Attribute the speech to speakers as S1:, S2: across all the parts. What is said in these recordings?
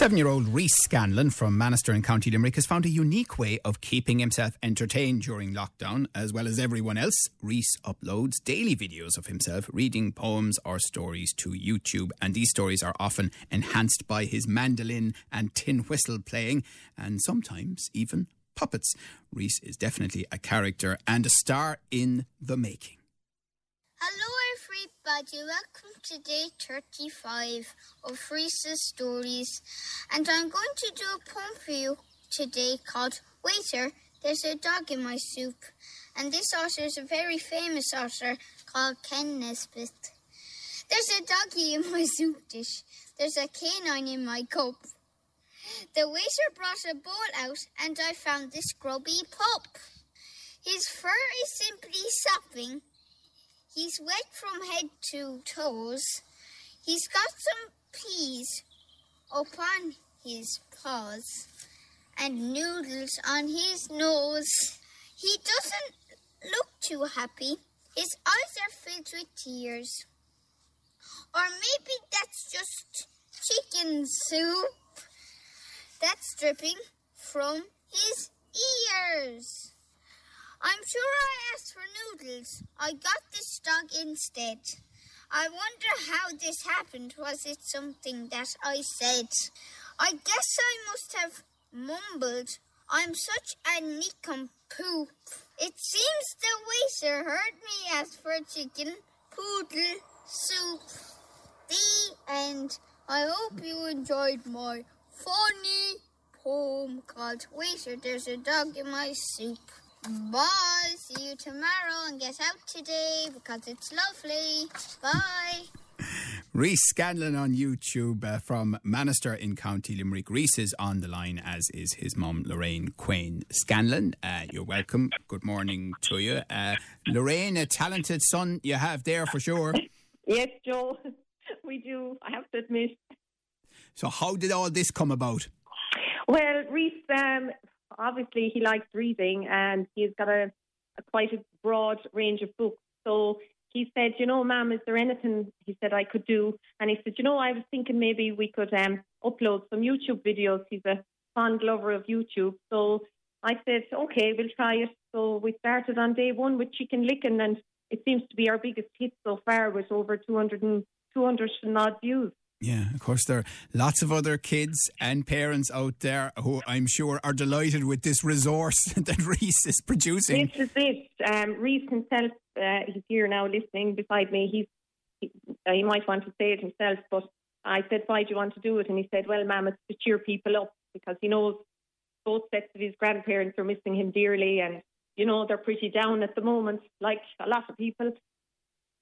S1: Seven year old Reese Scanlon from Manister in County Limerick has found a unique way of keeping himself entertained during lockdown. As well as everyone else, Reese uploads daily videos of himself reading poems or stories to YouTube. And these stories are often enhanced by his mandolin and tin whistle playing, and sometimes even puppets. Reese is definitely a character and a star in the making.
S2: Hello, everybody. Welcome to day 35 of Reese's Stories. And I'm going to do a poem for you today called Waiter, There's a Dog in My Soup. And this author is a very famous author called Kenn Nesbitt. There's a doggy in my soup dish. There's a canine in my cup. The waiter brought a bowl out, and I found this grubby pup. His fur is simply sopping He's wet from head to toes. He's got some peas upon his paws and noodles on his nose. He doesn't look too happy. His eyes are filled with tears. Or maybe that's just chicken soup that's dripping from his ears. I'm sure I asked for noodles. I got this dog instead. I wonder how this happened. Was it something that I said? I guess I must have mumbled. I'm such a nincompoop. It seems the waiter heard me ask for chicken poodle soup. The end. I hope you enjoyed my funny poem called Waiter, There's a Dog in My Soup. Bye. See you tomorrow and get out today because it's lovely. Bye.
S1: Reese Scanlon on YouTube uh, from Manister in County Limerick. Reese is on the line, as is his mum, Lorraine Quain Scanlon. Uh, you're welcome. Good morning to you. Uh, Lorraine, a talented son you have there for sure.
S3: Yes, Joe, we do, I have to admit.
S1: So, how did all this come about?
S3: Well, Reese, um, obviously he likes reading and he's got a, a quite a broad range of books. So he said, you know, ma'am, is there anything he said I could do? And he said, you know, I was thinking maybe we could um, upload some YouTube videos. He's a fond lover of YouTube. So I said, okay, we'll try it. So we started on day one with Chicken Licken and it seems to be our biggest hit so far with over 200 and, 200 and odd views.
S1: Yeah, of course, there are lots of other kids and parents out there who I'm sure are delighted with this resource that Reese is producing.
S3: This is it. Um, Reese himself, uh, he's here now listening beside me. He's, he, uh, he might want to say it himself, but I said, Why do you want to do it? And he said, Well, ma'am, it's to cheer people up because he knows both sets of his grandparents are missing him dearly and, you know, they're pretty down at the moment, like a lot of people.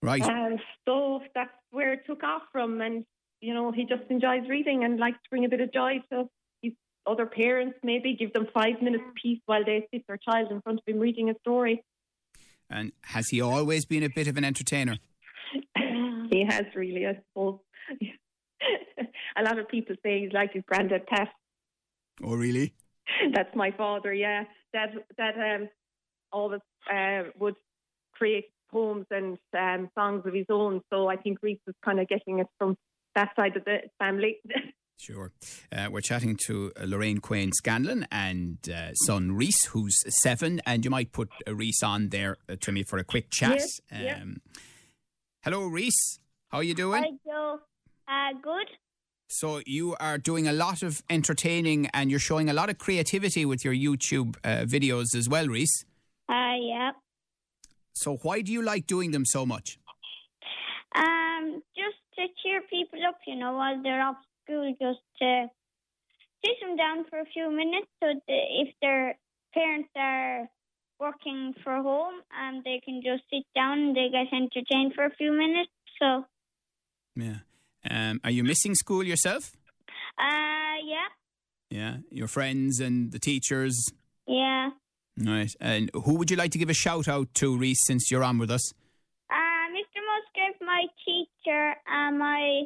S1: Right.
S3: And so that's where it took off from. And you know, he just enjoys reading and likes to bring a bit of joy to his other parents, maybe give them five minutes peace while they sit their child in front of him reading a story.
S1: And has he always been a bit of an entertainer?
S3: he has really, I suppose. a lot of people say he's like his granddad Pat.
S1: Oh, really?
S3: That's my father. Yeah, Dad. Dad um, always uh, would create poems and um, songs of his own. So I think Reese is kind of getting it from that side of the family.
S1: Sure. Uh, we're chatting to uh, Lorraine Quain Scanlon and uh, son Reese, who's seven, and you might put uh, Reese on there uh, to me for a quick chat.
S3: Yes,
S1: um,
S3: yeah.
S1: Hello, Reese. How are you doing?
S2: Hi, Joe. Uh, good.
S1: So you are doing a lot of entertaining, and you're showing a lot of creativity with your YouTube uh, videos as well, Reese.
S2: Uh, yeah.
S1: So why do you like doing them so much?
S2: Um, just to cheer people up, you know, while they're off school, just to sit them down for a few minutes so that if their parents are working for home, um, they can just sit down and they get entertained for a few minutes. So,
S1: Yeah. Um, are you missing school yourself?
S2: uh, yeah,
S1: Yeah. Your friends and the teachers.
S2: yeah.
S1: Right. And who would you like to give a shout out to, Reese, since you're on with us?
S2: My teacher, and my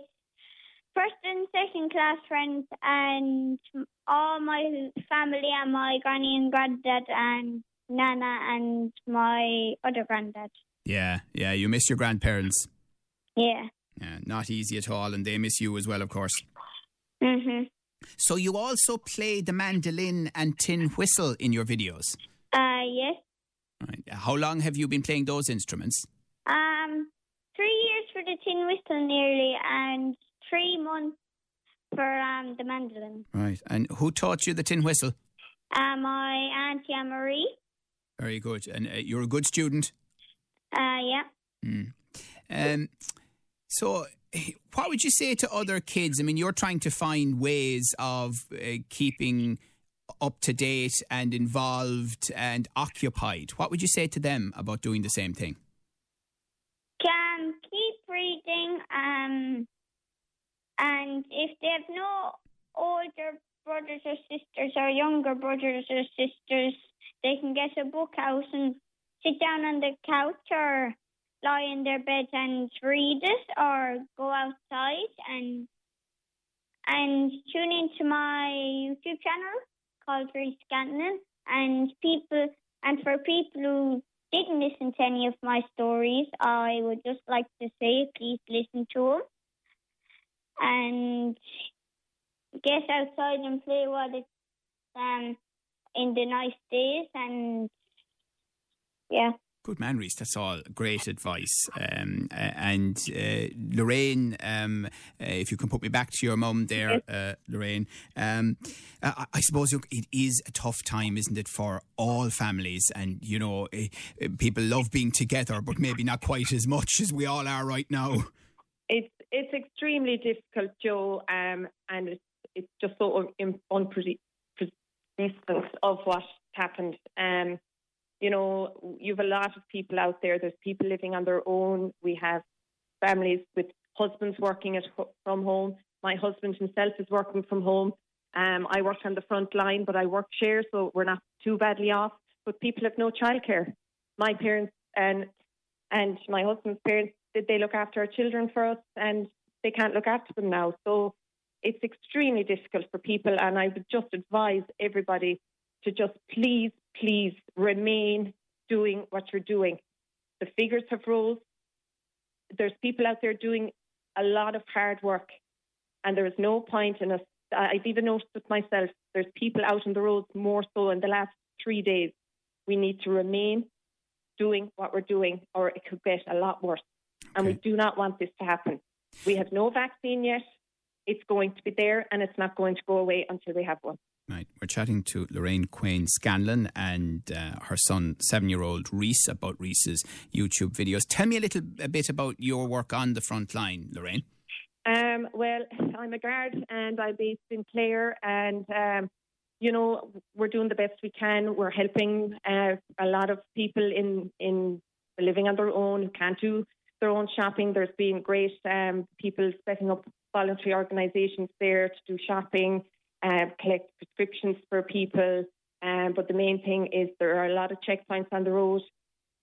S4: first and second class friends and all my family and my granny and granddad and nana and my other granddad.
S1: Yeah, yeah. You miss your grandparents.
S4: Yeah.
S1: Yeah, not easy at all, and they miss you as well, of course.
S4: Mhm.
S1: So you also play the mandolin and tin whistle in your videos.
S4: Uh yes.
S1: Right. How long have you been playing those instruments?
S4: The tin whistle nearly and three months for um the mandolin.
S1: Right. And who taught you the tin whistle?
S4: Uh, my auntie Anne Marie.
S1: Very good. And uh, you're a good student.
S4: Uh yeah.
S1: Um, so, what would you say to other kids? I mean, you're trying to find ways of uh, keeping up to date and involved and occupied. What would you say to them about doing the same thing?
S4: Can keep reading um and if they have no older brothers or sisters or younger brothers or sisters, they can get a book out and sit down on the couch or lie in their bed and read it or go outside and and tune into my YouTube channel called Reese Scanlon and people and for people who didn't listen to any of my stories, I would just like to say please listen to them and get outside and play while it's um in the nice days and yeah.
S1: Good man, Reese. That's all great advice. Um, and uh, Lorraine, um, uh, if you can put me back to your mum there, uh, Lorraine. Um, I, I suppose look, it is a tough time, isn't it, for all families? And you know, eh, eh, people love being together, but maybe not quite as much as we all are right now.
S3: It's it's extremely difficult, Joe, um, and it's it's just so un- unpredictable of what happened. Um, you know, you've a lot of people out there. There's people living on their own. We have families with husbands working at from home. My husband himself is working from home. Um, I work on the front line, but I work share, so we're not too badly off. But people have no childcare. My parents and and my husband's parents did they look after our children for us, and they can't look after them now. So it's extremely difficult for people, and I would just advise everybody to just please, please remain doing what you're doing. The figures have rose. There's people out there doing a lot of hard work, and there is no point in us. I've even noticed it myself. There's people out on the roads more so in the last three days. We need to remain doing what we're doing, or it could get a lot worse. And we do not want this to happen. We have no vaccine yet. It's going to be there, and it's not going to go away until we have one.
S1: Right. We're chatting to Lorraine Quain Scanlon and uh, her son, seven year old Reese, about Reese's YouTube videos. Tell me a little a bit about your work on the front line, Lorraine.
S3: Um, well, I'm a guard and I'm based in Clare, and um, you know we're doing the best we can. We're helping uh, a lot of people in in living on their own who can't do their own shopping. There's been great um, people setting up voluntary organisations there to do shopping, uh, collect prescriptions for people. Um, but the main thing is there are a lot of checkpoints on the road.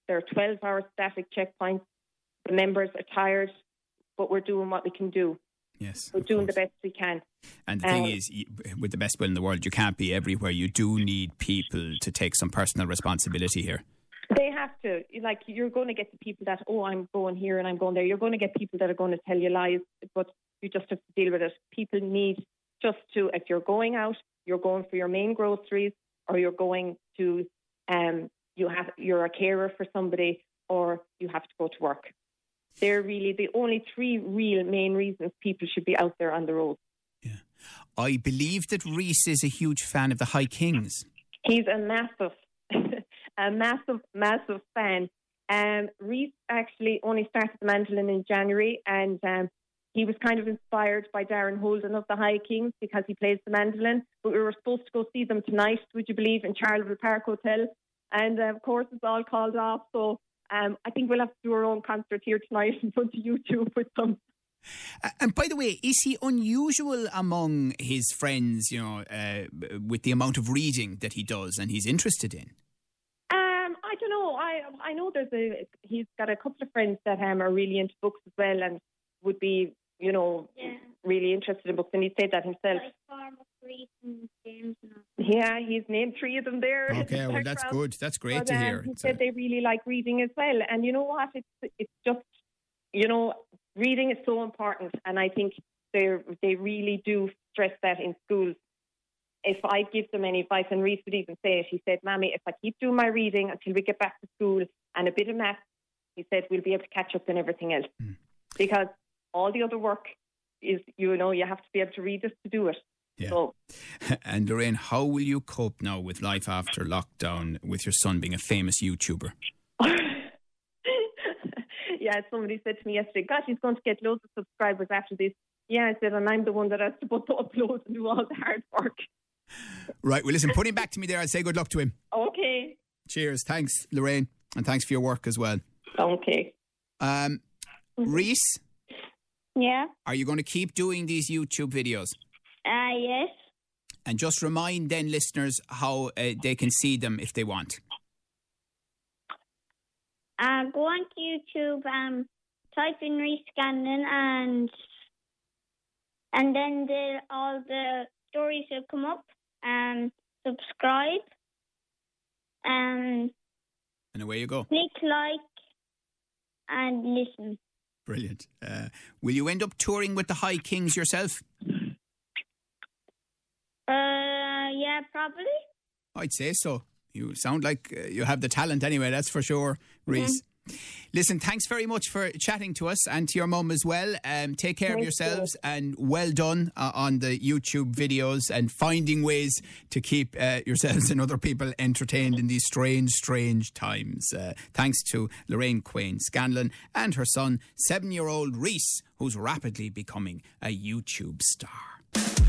S3: There are 12-hour static checkpoints. The members are tired, but we're doing what we can do.
S1: Yes.
S3: We're doing the best we can.
S1: And the thing
S3: Um,
S1: is, with the best will in the world, you can't be everywhere. You do need people to take some personal responsibility here.
S3: They have to. Like, you're going to get the people that, oh, I'm going here and I'm going there. You're going to get people that are going to tell you lies, but you just have to deal with it. People need just to, if you're going out, you're going for your main groceries or you're going to, um, you have, you're a carer for somebody or you have to go to work. They're really the only three real main reasons people should be out there on the road. Yeah.
S1: I believe that Reese is a huge fan of the High Kings.
S3: He's a massive, a massive, massive fan. Um, Reese actually only started the mandolin in January, and um, he was kind of inspired by Darren Holden of the High Kings because he plays the mandolin. But we were supposed to go see them tonight, would you believe, in Charleville Park Hotel, and uh, of course it's all called off. So um, I think we'll have to do our own concert here tonight in front of YouTube with them.
S1: And by the way, is he unusual among his friends, you know, uh, with the amount of reading that he does and he's interested in?
S3: Um, I don't know. I I know there's a he's got a couple of friends that um are really into books as well and would be you know
S4: Yeah.
S3: really interested in books, and he said that himself.
S4: Like Cormac Reese and James and all.
S3: Yeah, he's named three of them there.
S1: Okay, well, that's
S3: background.
S1: good. That's great
S3: But,
S1: to
S3: um,
S1: hear.
S3: He
S1: It's,
S3: said
S1: uh,
S3: they really like reading as well, and you know what? It's it's just you know reading is so important, and I think they they really do stress that in schools. If I give them any advice, and Reese would even say it, he said, "Mammy, if I keep doing my reading until we get back to school and a bit of math, he said we'll be able to catch up in everything else,
S1: Hmm.
S3: because all the other work is you know you have to be able to read it to do it.
S1: Yeah.
S3: So
S1: and Lorraine, how will you cope now with life after lockdown with your son being a famous YouTuber?
S3: yeah, somebody said to me yesterday, gosh, he's going to get loads of subscribers after this. Yeah, I said, and I'm the one that has to put the uploads and do all the hard work.
S1: Right, well, listen, put him back to me there. I'll say good luck to him.
S3: Okay.
S1: Cheers. Thanks, Lorraine. And thanks for your work as well.
S3: Okay.
S1: Um, Reese,
S4: Yeah.
S1: are you going to keep doing these YouTube videos?
S4: Uh, yes.
S1: And just remind then listeners how uh, they can see them if they want.
S4: Uh, go on to YouTube, um, type in Reese Scanlon and and then the, all the stories will come up. Um, subscribe. Um,
S1: And away you go.
S4: click like and listen.
S1: Brilliant. Uh, will you end up touring with the High Kings yourself?
S4: Uh, yeah, probably.
S1: I'd say so. You sound like uh, you have the talent anyway, that's for sure, Reese. Listen, thanks very much for chatting to us and to your mum as well. Um, take care of
S3: Thank
S1: yourselves and well done uh, on the YouTube videos and finding ways to keep uh, yourselves and other people entertained in these strange, strange times. Uh, thanks to Lorraine Quain Scanlon and her son, seven year old Reese, who's rapidly becoming a YouTube star.